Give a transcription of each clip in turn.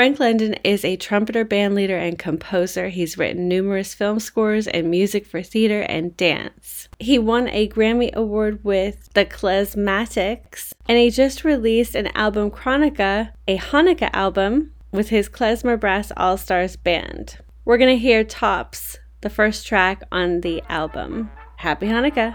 Frank London is a trumpeter, bandleader, and composer. He's written numerous film scores and music for theater and dance. He won a Grammy Award with the Klezmatics, and he just released an album, Chronika, a Hanukkah album, with his Klezmer Brass All Stars Band. We're going to hear Tops, the first track on the album. Happy Hanukkah!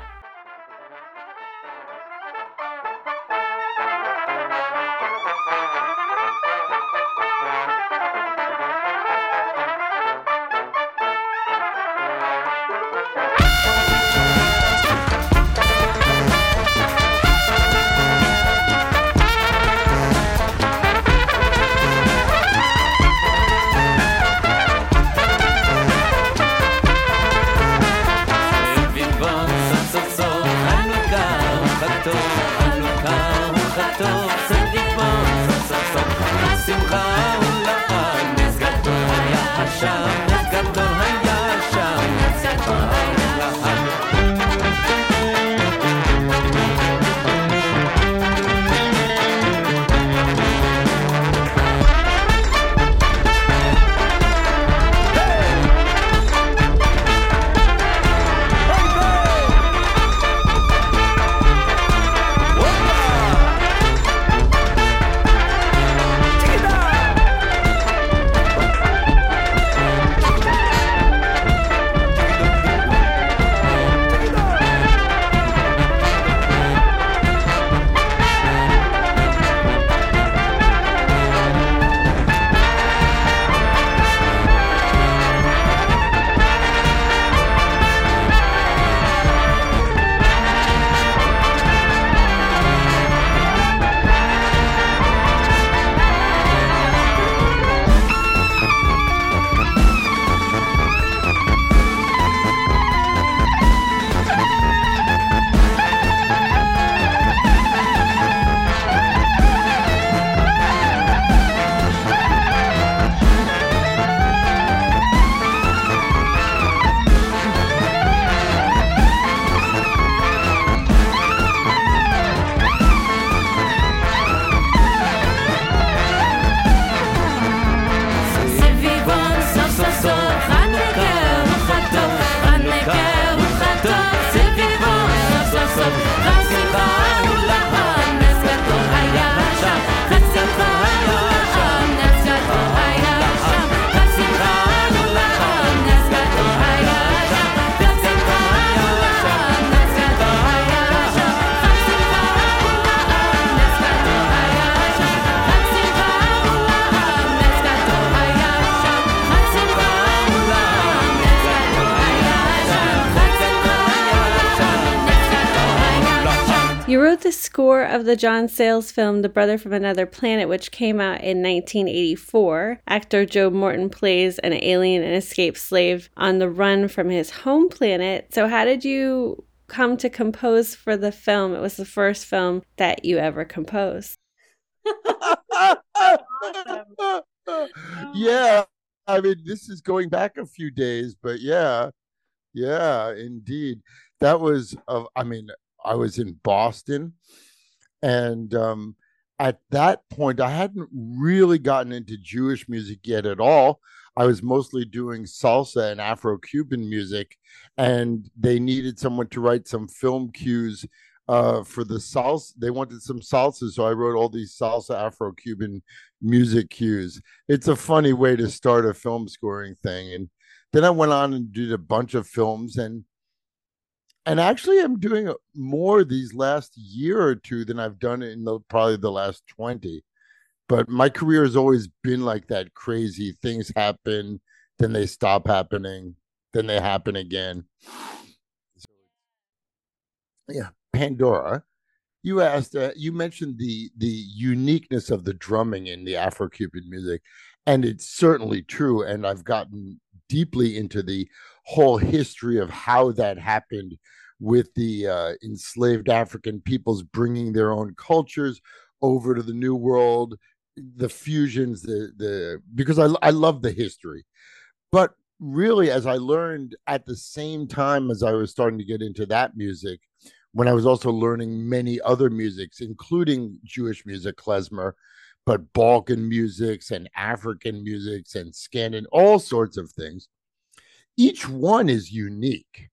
Of the John Sayles film The Brother from Another Planet, which came out in 1984. Actor Joe Morton plays an alien and escaped slave on the run from his home planet. So, how did you come to compose for the film? It was the first film that you ever composed. yeah. I mean, this is going back a few days, but yeah, yeah, indeed. That was, uh, I mean, I was in Boston and um, at that point, I hadn't really gotten into Jewish music yet at all. I was mostly doing salsa and Afro Cuban music, and they needed someone to write some film cues uh, for the salsa. They wanted some salsa, so I wrote all these salsa Afro Cuban music cues. It's a funny way to start a film scoring thing. And then I went on and did a bunch of films, and and actually i'm doing more these last year or two than i've done in the probably the last 20 but my career has always been like that crazy. Things happen then they stop happening then they happen again. Yeah pandora you asked uh, you mentioned the the uniqueness of the drumming in the afro-cuban music and it's certainly true and i've gotten deeply into the whole history of how that happened with the uh, enslaved African peoples bringing their own cultures over to the New World, the fusions, the the because I I love the history, but really as I learned at the same time as I was starting to get into that music, when I was also learning many other musics, including Jewish music, klezmer, but Balkan musics and African musics and Scandinavian, all sorts of things. Each one is unique.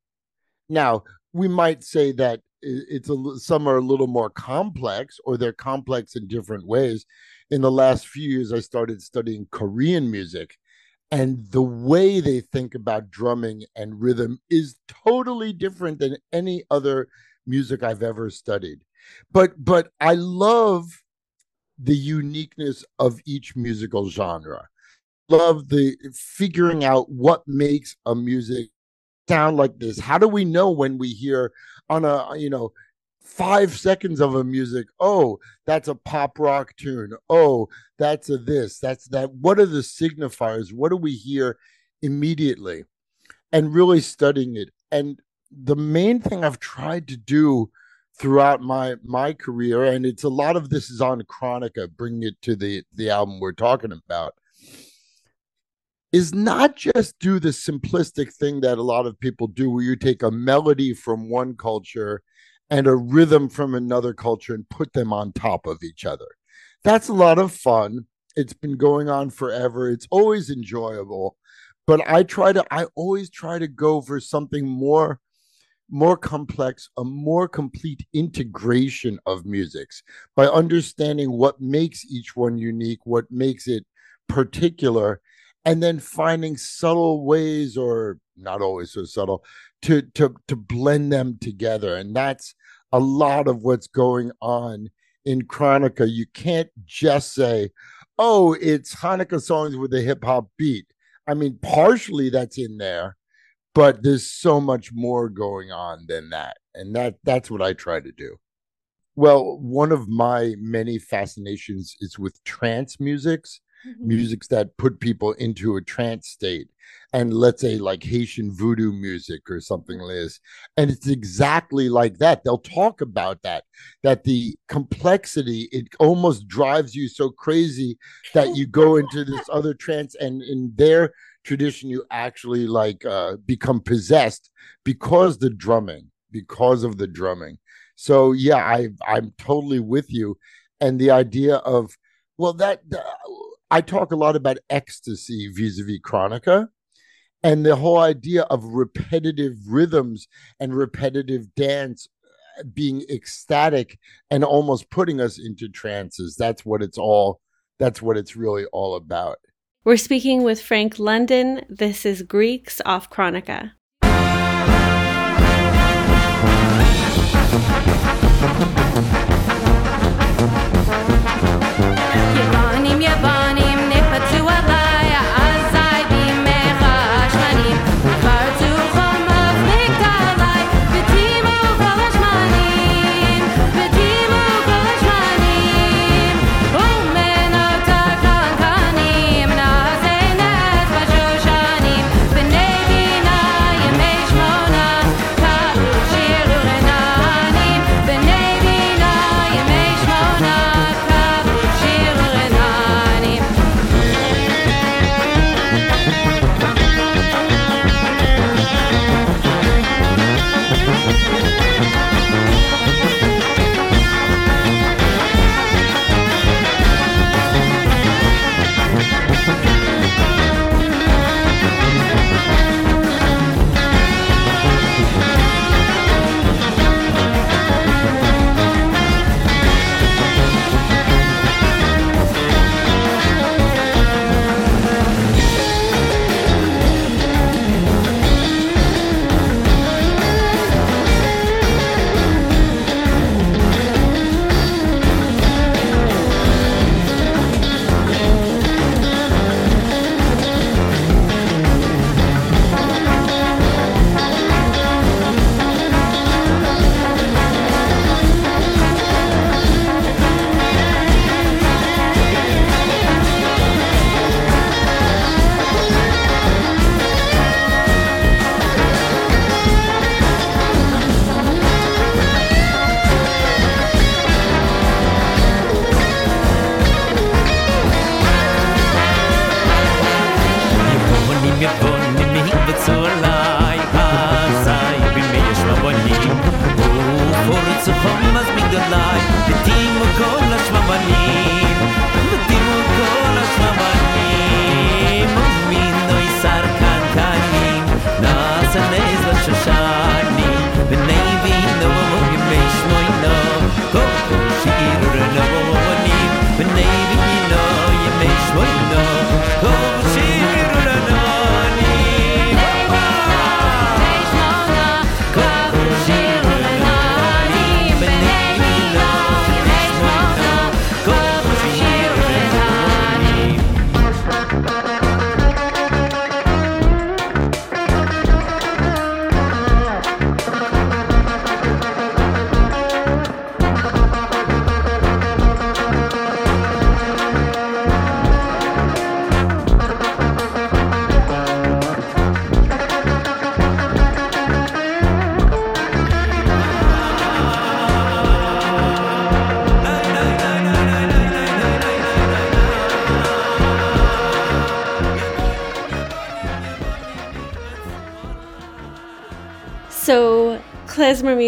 Now, we might say that it's a some are a little more complex or they're complex in different ways in the last few years i started studying korean music and the way they think about drumming and rhythm is totally different than any other music i've ever studied but but i love the uniqueness of each musical genre love the figuring out what makes a music sound like this? How do we know when we hear on a, you know, five seconds of a music, oh, that's a pop rock tune. Oh, that's a this, that's that. What are the signifiers? What do we hear immediately? And really studying it. And the main thing I've tried to do throughout my my career, and it's a lot of this is on Chronika, bringing it to the the album we're talking about, is not just do the simplistic thing that a lot of people do, where you take a melody from one culture and a rhythm from another culture and put them on top of each other. That's a lot of fun. It's been going on forever. It's always enjoyable. But I try to, I always try to go for something more more complex, a more complete integration of musics by understanding what makes each one unique, what makes it particular, and then finding subtle ways or not always so subtle to to to blend them together. And that's a lot of what's going on in Chronika. You can't just say oh it's Hanukkah songs with a hip hop beat. I mean partially that's in there but there's so much more going on than that and that that's what i try to do well one of my many fascinations is with trance musics mm-hmm. musics that put people into a trance state and let's say like Haitian voodoo music or something like this. And it's exactly like that. They'll talk about that, that the complexity, it almost drives you so crazy that you go into this other trance and in their tradition, you actually like uh, become possessed because the drumming, because of the drumming. So yeah, I I'm totally with you. And the idea of well, that uh, I talk a lot about ecstasy vis-a-vis Chronika and the whole idea of repetitive rhythms and repetitive dance uh, being ecstatic and almost putting us into trances. That's what it's all that's what it's really all about. We're speaking with Frank London. This is Greeks off Chronika.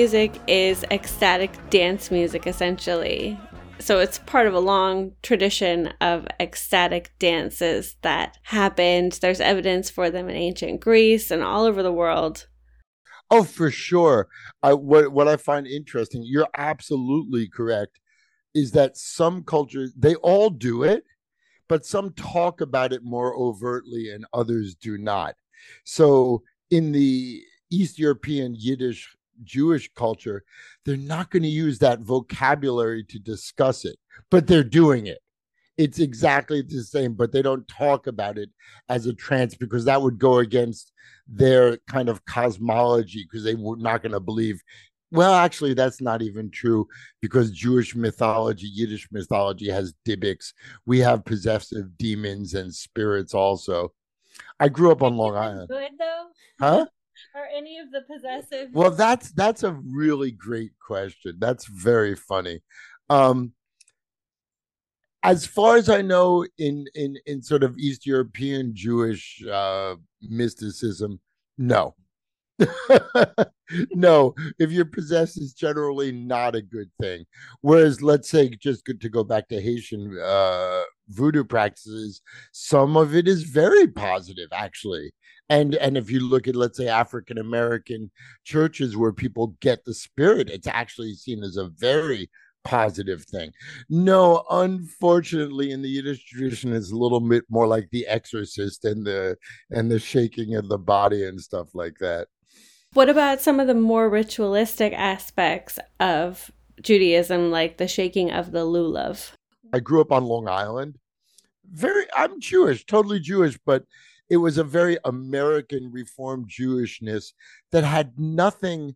Music is ecstatic dance music, essentially. So it's part of a long tradition of ecstatic dances that happened. There's evidence for them in ancient Greece and all over the world. Oh, for sure. I what what I find interesting, you're absolutely correct, is that some cultures they all do it, but some talk about it more overtly and others do not. So in the East European Yiddish Jewish culture, they're not going to use that vocabulary to discuss it, but they're doing it. It's exactly the same, but they don't talk about it as a trance because that would go against their kind of cosmology because they were not going to believe. Well, actually, that's not even true because Jewish mythology, Yiddish mythology has Dybbuk. We have possessive demons and spirits also. I grew up on Long Island. Good though? Huh? Are any of the possessive? Well, that's that's a really great question. That's very funny. Um, as far as I know, in in in sort of East European Jewish uh, mysticism, no. no, if you're possessed, it's generally not a good thing. Whereas, let's say, just to go back to Haitian uh, voodoo practices, some of it is very positive, actually. And and if you look at, let's say, African American churches where people get the spirit, it's actually seen as a very positive thing. No, unfortunately, in the Yiddish tradition, it's a little bit more like the exorcist and the and the shaking of the body and stuff like that. What about some of the more ritualistic aspects of Judaism, like the shaking of the lulav? I grew up on Long Island. Very, I'm Jewish, totally Jewish, but it was a very American Reformed Jewishness that had nothing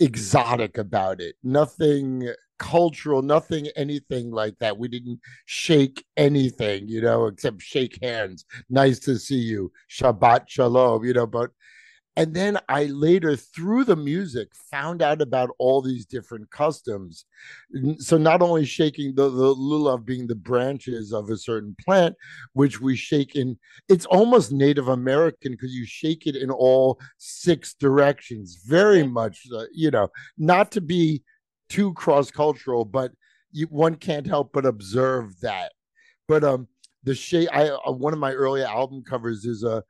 exotic about it, nothing cultural, nothing, anything like that. We didn't shake anything, you know, except shake hands. Nice to see you. Shabbat shalom, you know, but and then I later, through the music, found out about all these different customs. So not only shaking the, the lulav being the branches of a certain plant, which we shake in, it's almost Native American because you shake it in all six directions. Very much, uh, you know, not to be too cross cultural, but you, one can't help but observe that. But um, the shake, I uh, one of my early album covers is a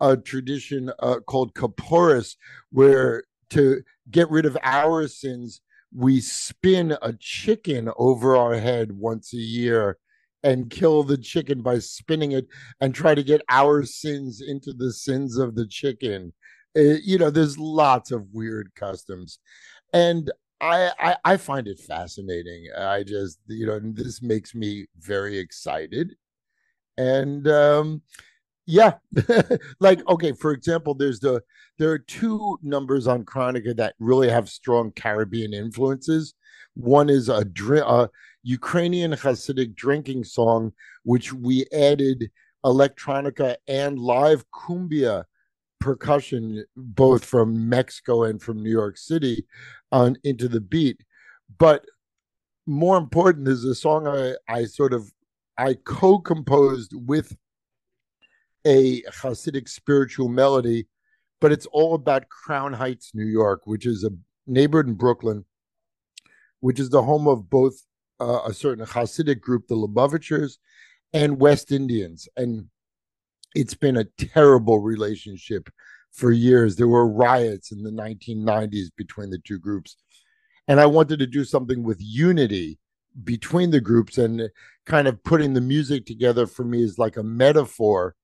a tradition uh, called Kippuris, where to get rid of our sins, we spin a chicken over our head once a year and kill the chicken by spinning it and try to get our sins into the sins of the chicken. Uh, you know, there's lots of weird customs. And I, I, I find it fascinating. I just, you know, this makes me very excited. And um, yeah, like okay, for example, there's the there are two numbers on Chronika that really have strong Caribbean influences. One is a, a Ukrainian Hasidic drinking song, which we added electronica and live cumbia percussion, both from Mexico and from New York City, on into the beat. But more important is a song I, I sort of I co-composed with a Hasidic spiritual melody, but it's all about Crown Heights, New York, which is a neighborhood in Brooklyn, which is the home of both uh, a certain Hasidic group, the Lubavitchers, and West Indians. And it's been a terrible relationship for years. There were riots in the 1990s between the two groups. And I wanted to do something with unity between the groups and kind of putting the music together for me is like a metaphor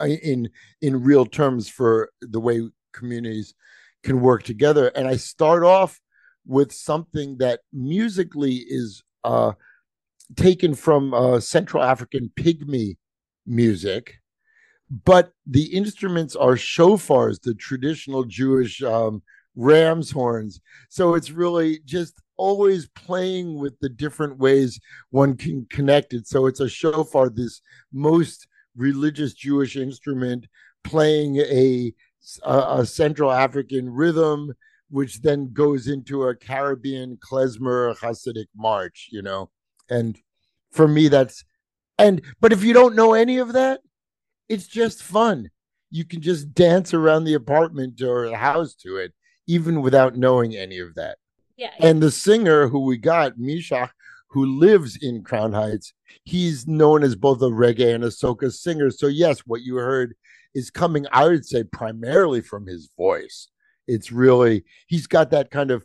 in in real terms for the way communities can work together. And i start off with something that musically is uh, taken from uh, central african pygmy music but the instruments are shofars the traditional jewish um, ram's horns. So it's really just always playing with the different ways one can connect it. So it's a shofar this most religious Jewish instrument playing a, a, a Central African rhythm, which then goes into a Caribbean klezmer Hasidic march, you know. And for me, that's and but if you don't know any of that, it's just fun. You can just dance around the apartment or the house to it, even without knowing any of that. Yeah. And the singer who we got, Misha, who lives in Crown Heights, he's known as both a reggae and a soca singer. So yes, what you heard is coming, I would say, primarily from his voice. It's really he's got that kind of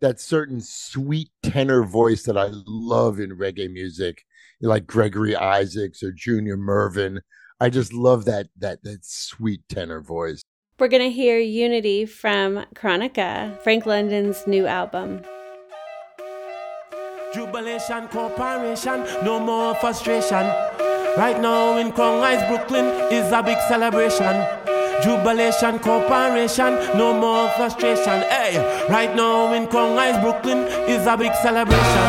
that certain sweet tenor voice that I love in reggae music, like Gregory Isaacs or Junior Murvin. I just love that that that sweet tenor voice. We're gonna hear Unity from Chronika, Frank London's new album. Jubilation, corporation, no more frustration. Right now in Crown Heights, Brooklyn is a big celebration. Jubilation, corporation, no more frustration. Hey, right now in Crown Heights, Brooklyn is a big celebration.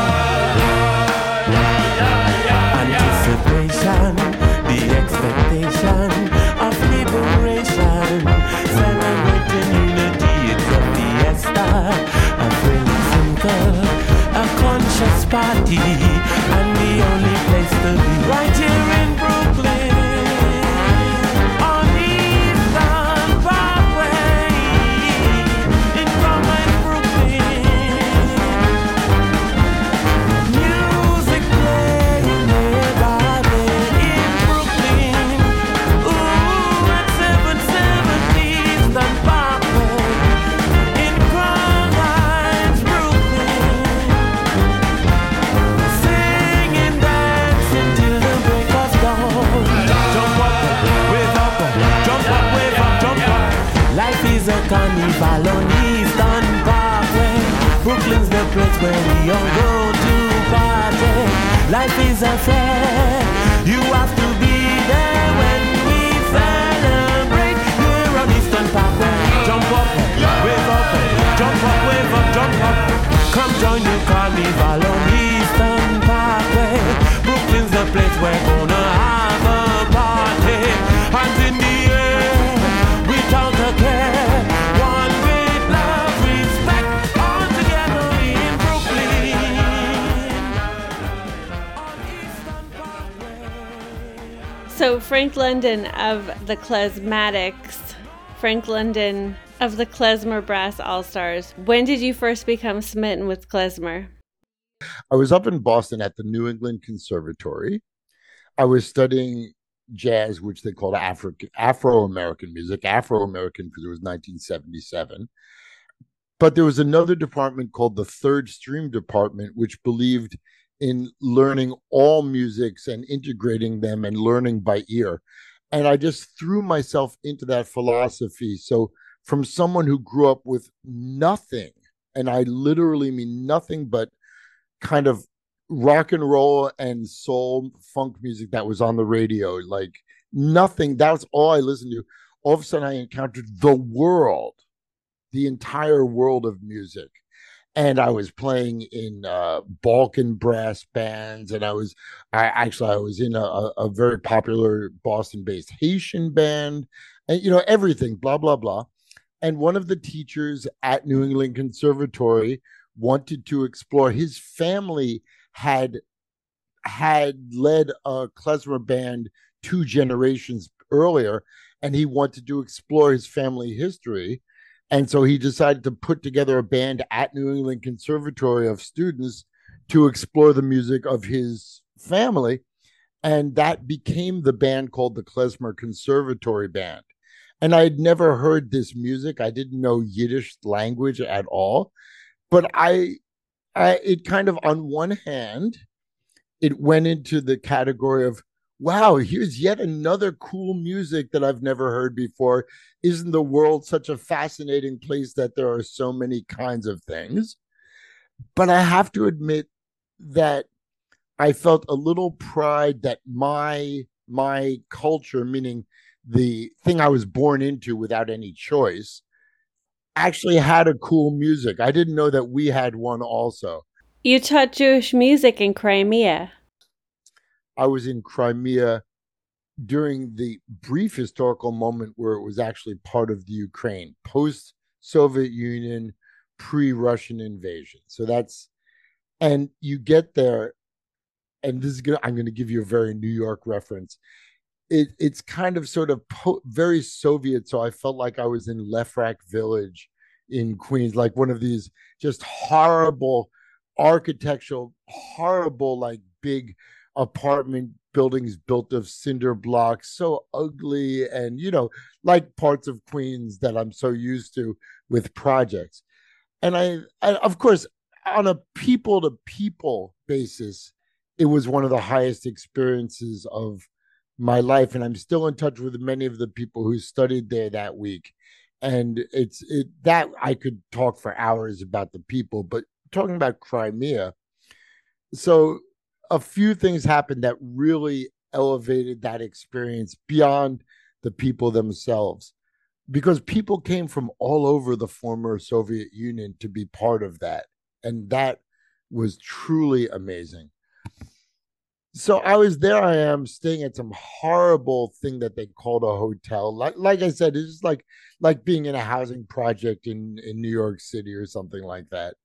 Anticipation, the expectation party, and the only place to be right here in Life is a carnival on Eastern Parkway. Brooklyn's the place where we all go to party. Life is a fair. You have to be there when we celebrate. Here on Eastern Parkway. Jump up, wave up, jump up, wave up, jump up. Come join the carnival on Eastern Parkway. Brooklyn's the place we're So Frank London of the Klezmatics, Frank London of the Klezmer Brass All Stars. When did you first become smitten with klezmer? I was up in Boston at the New England Conservatory. I was studying jazz, which they called African Afro American music, Afro American because it was 1977. But there was another department called the Third Stream Department, which believed in learning all musics and integrating them and learning by ear. And I just threw myself into that philosophy. So, from someone who grew up with nothing, and I literally mean nothing but kind of rock and roll and soul funk music that was on the radio, like nothing. That's all I listened to. All of a sudden, I encountered the world, the entire world of music. And I was playing in uh, Balkan brass bands, and I was, I actually, I was in a, a, very popular Boston-based Haitian band, and you know everything, blah blah blah. And one of the teachers at New England Conservatory wanted to explore. His family had had led a klezmer band two generations earlier, and he wanted to explore his family history. And so he decided to put together a band at New England Conservatory of students to explore the music of his family. And that became the band called the Klezmer Conservatory Band. And I had never heard this music. I didn't know Yiddish language at all. But I, I it kind of on one hand, it went into the category of wow, here's yet another cool music that I've never heard before. Isn't the world such a fascinating place that there are so many kinds of things? But I have to admit that I felt a little pride that my my culture, meaning the thing I was born into without any choice, actually had a cool music. I didn't know that we had one also. You taught Jewish music in Crimea. I was in Crimea during the brief historical moment where it was actually part of the Ukraine, post Soviet Union, pre Russian invasion. So that's, and you get there, and this is gonna, I'm going to give you a very New York reference. It, it's kind of sort of po- very Soviet. So I felt like I was in Lefrak village in Queens, like one of these just horrible architectural, horrible, like big apartment buildings built of cinder blocks, so ugly, and you know, like parts of Queens that I'm so used to with projects. And I, I of course, on a people to people basis, it was one of the highest experiences of my life. And I'm still in touch with many of the people who studied there that week. And it's it that I could talk for hours about the people, but talking about Crimea. So a few things happened that really elevated that experience beyond the people themselves because people came from all over the former Soviet Union to be part of that. And that was truly amazing. So I was there. I am staying at some horrible thing that they called a hotel. Like, like I said, it's just like like being in a housing project in in New York City or something like that.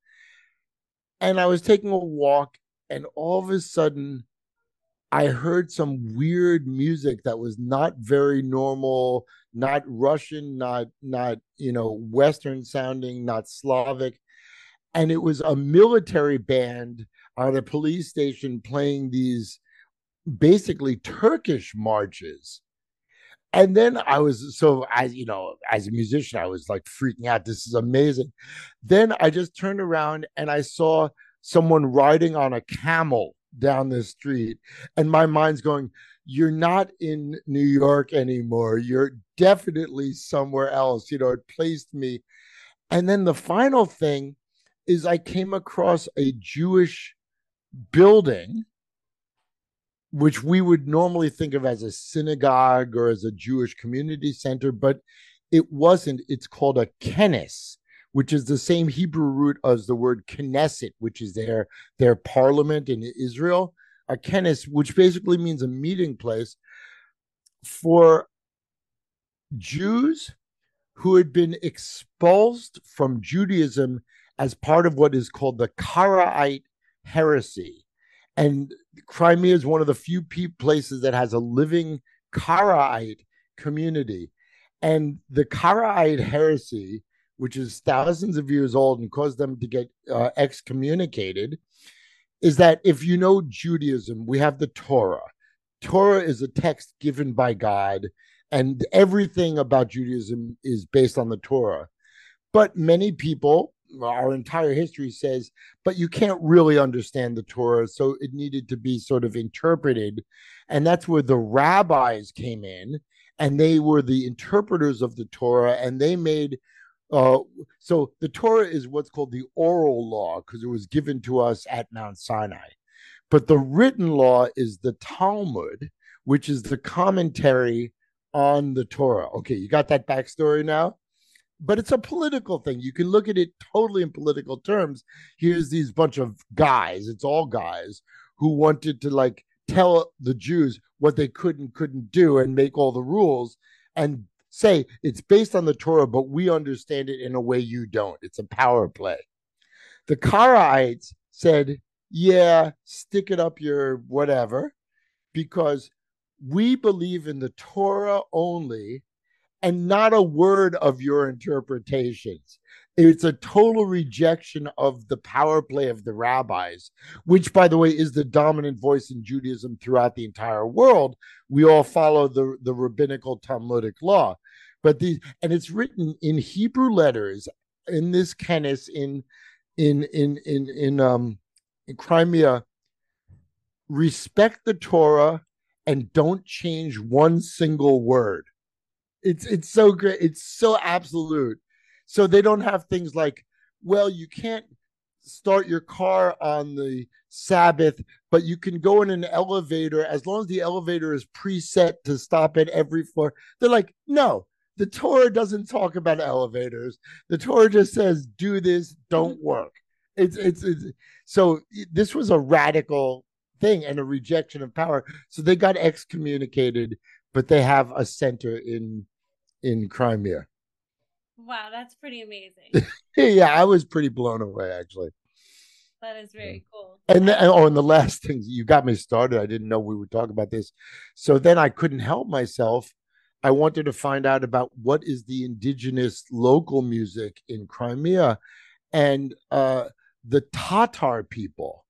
And I was taking a walk, and all of a sudden, I heard some weird music that was not very normal, not Russian, not not you know Western sounding, not Slavic, and it was a military band at a police station playing these basically Turkish marches. And then I was so as you know, as a musician, I was like freaking out. This is amazing. Then I just turned around and I saw someone riding on a camel down the street, and my mind's going, You're not in New York anymore. You're definitely somewhere else. You know, it placed me. And then the final thing is I came across a Jewish building which we would normally think of as a synagogue or as a Jewish community center, but it wasn't. It's called a kenes, which is the same Hebrew root as the word Knesset, which is their their parliament in Israel. A kenes, which basically means a meeting place for Jews who had been expulsed from Judaism as part of what is called the Karaite heresy. And Crimea is one of the few places that has a living Karaite community. And the Karaite heresy, which is thousands of years old and caused them to get uh, excommunicated, is that if you know Judaism, we have the Torah. Torah is a text given by God, and everything about Judaism is based on the Torah. But many people, our entire history says, but you can't really understand the Torah, so it needed to be sort of interpreted. And that's where the rabbis came in, and they were the interpreters of the Torah, and they made uh, so the Torah is what's called the oral law because it was given to us at Mount Sinai. But the written law is the Talmud, which is the commentary on the Torah. Okay, you got that backstory now? but it's a political thing. You can look at it totally in political terms. Here's these bunch of guys, it's all guys who wanted to like tell the Jews what they could and couldn't do and make all the rules and say it's based on the Torah, but we understand it in a way you don't. It's a power play. The Karaites said, yeah, stick it up your whatever, because we believe in the Torah only and not a word of your interpretations. It's a total rejection of the power play of the rabbis, which, by the way, is the dominant voice in Judaism throughout the entire world. We all follow the, the rabbinical Talmudic law. But these, and it's written in Hebrew letters in this Kenes in in in in in um in Crimea. Respect the Torah and don't change one single word. It's it's so great. It's so absolute. So they don't have things like, well, you can't start your car on the Sabbath, but you can go in an elevator as long as the elevator is preset to stop at every floor. They're like, no, the Torah doesn't talk about elevators. The Torah just says, do this, don't mm-hmm. work. It's, it's, it's so this was a radical thing and a rejection of power. So they got excommunicated, but they have a center in in Crimea. Wow, that's pretty amazing. yeah, I was pretty blown away actually. That is very cool. And then, oh, and the last thing you got me started. I didn't know we would talk about this. So then I couldn't help myself. I wanted to find out about what is the indigenous local music in Crimea, and uh, the Tatar people.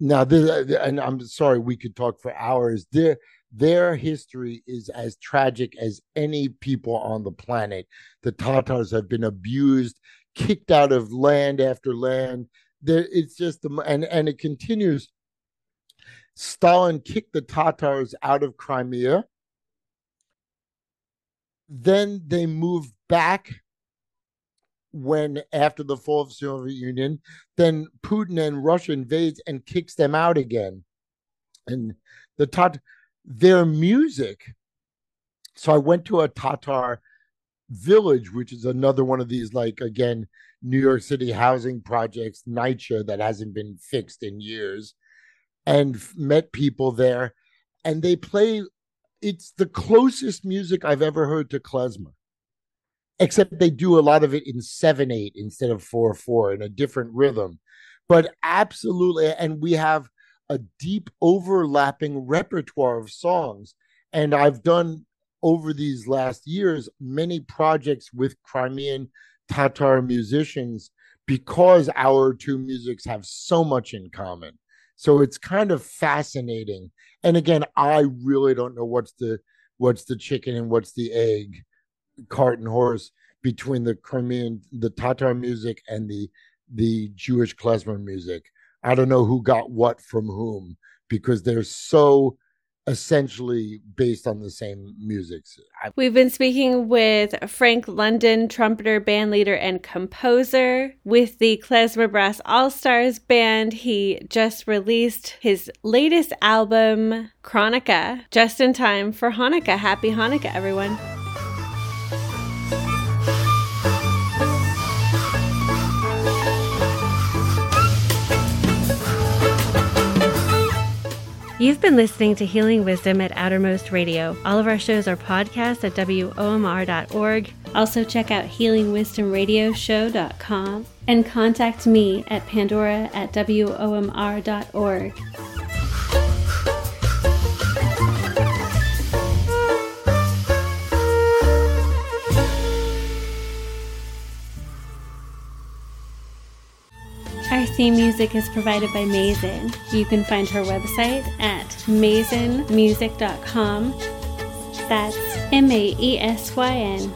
Now, the, and I'm sorry, we could talk for hours. Their their history is as tragic as any people on the planet. The Tatars have been abused, kicked out of land after land. It's just the and and it continues. Stalin kicked the Tatars out of Crimea. Then they moved back when after the fall of the Soviet Union, then Putin and Russia invades and kicks them out again. And the Tat their music. So I went to a Tatar village, which is another one of these, like again, New York City housing projects, NYCHA, that hasn't been fixed in years, and met people there. And they play, it's the closest music I've ever heard to klezmer except they do a lot of it in 7 8 instead of 4 4 in a different rhythm. But absolutely, and we have a deep overlapping repertoire of songs. And I've done over these last years many projects with Crimean Tatar musicians because our two musics have so much in common. So it's kind of fascinating. And again, I really don't know what's the what's the chicken and what's the egg cart and horse between the Crimean, the Tatar music and the the Jewish klezmer music. I don't know who got what from whom because they're so essentially based on the same music. We've been speaking with Frank London, trumpeter, bandleader, and composer with the Klezmer Brass All Stars Band. He just released his latest album, Chronika, just in time for Hanukkah. Happy Hanukkah, everyone. You've been listening to Healing Wisdom at Outermost Radio. All of our shows are podcasts at WOMR.org. Also, check out healingwisdomradioshow.com and contact me at Pandora at WOMR.org. theme music is provided by Maesyn. You can find her website at maesynmusic.com. That's M A E S Y N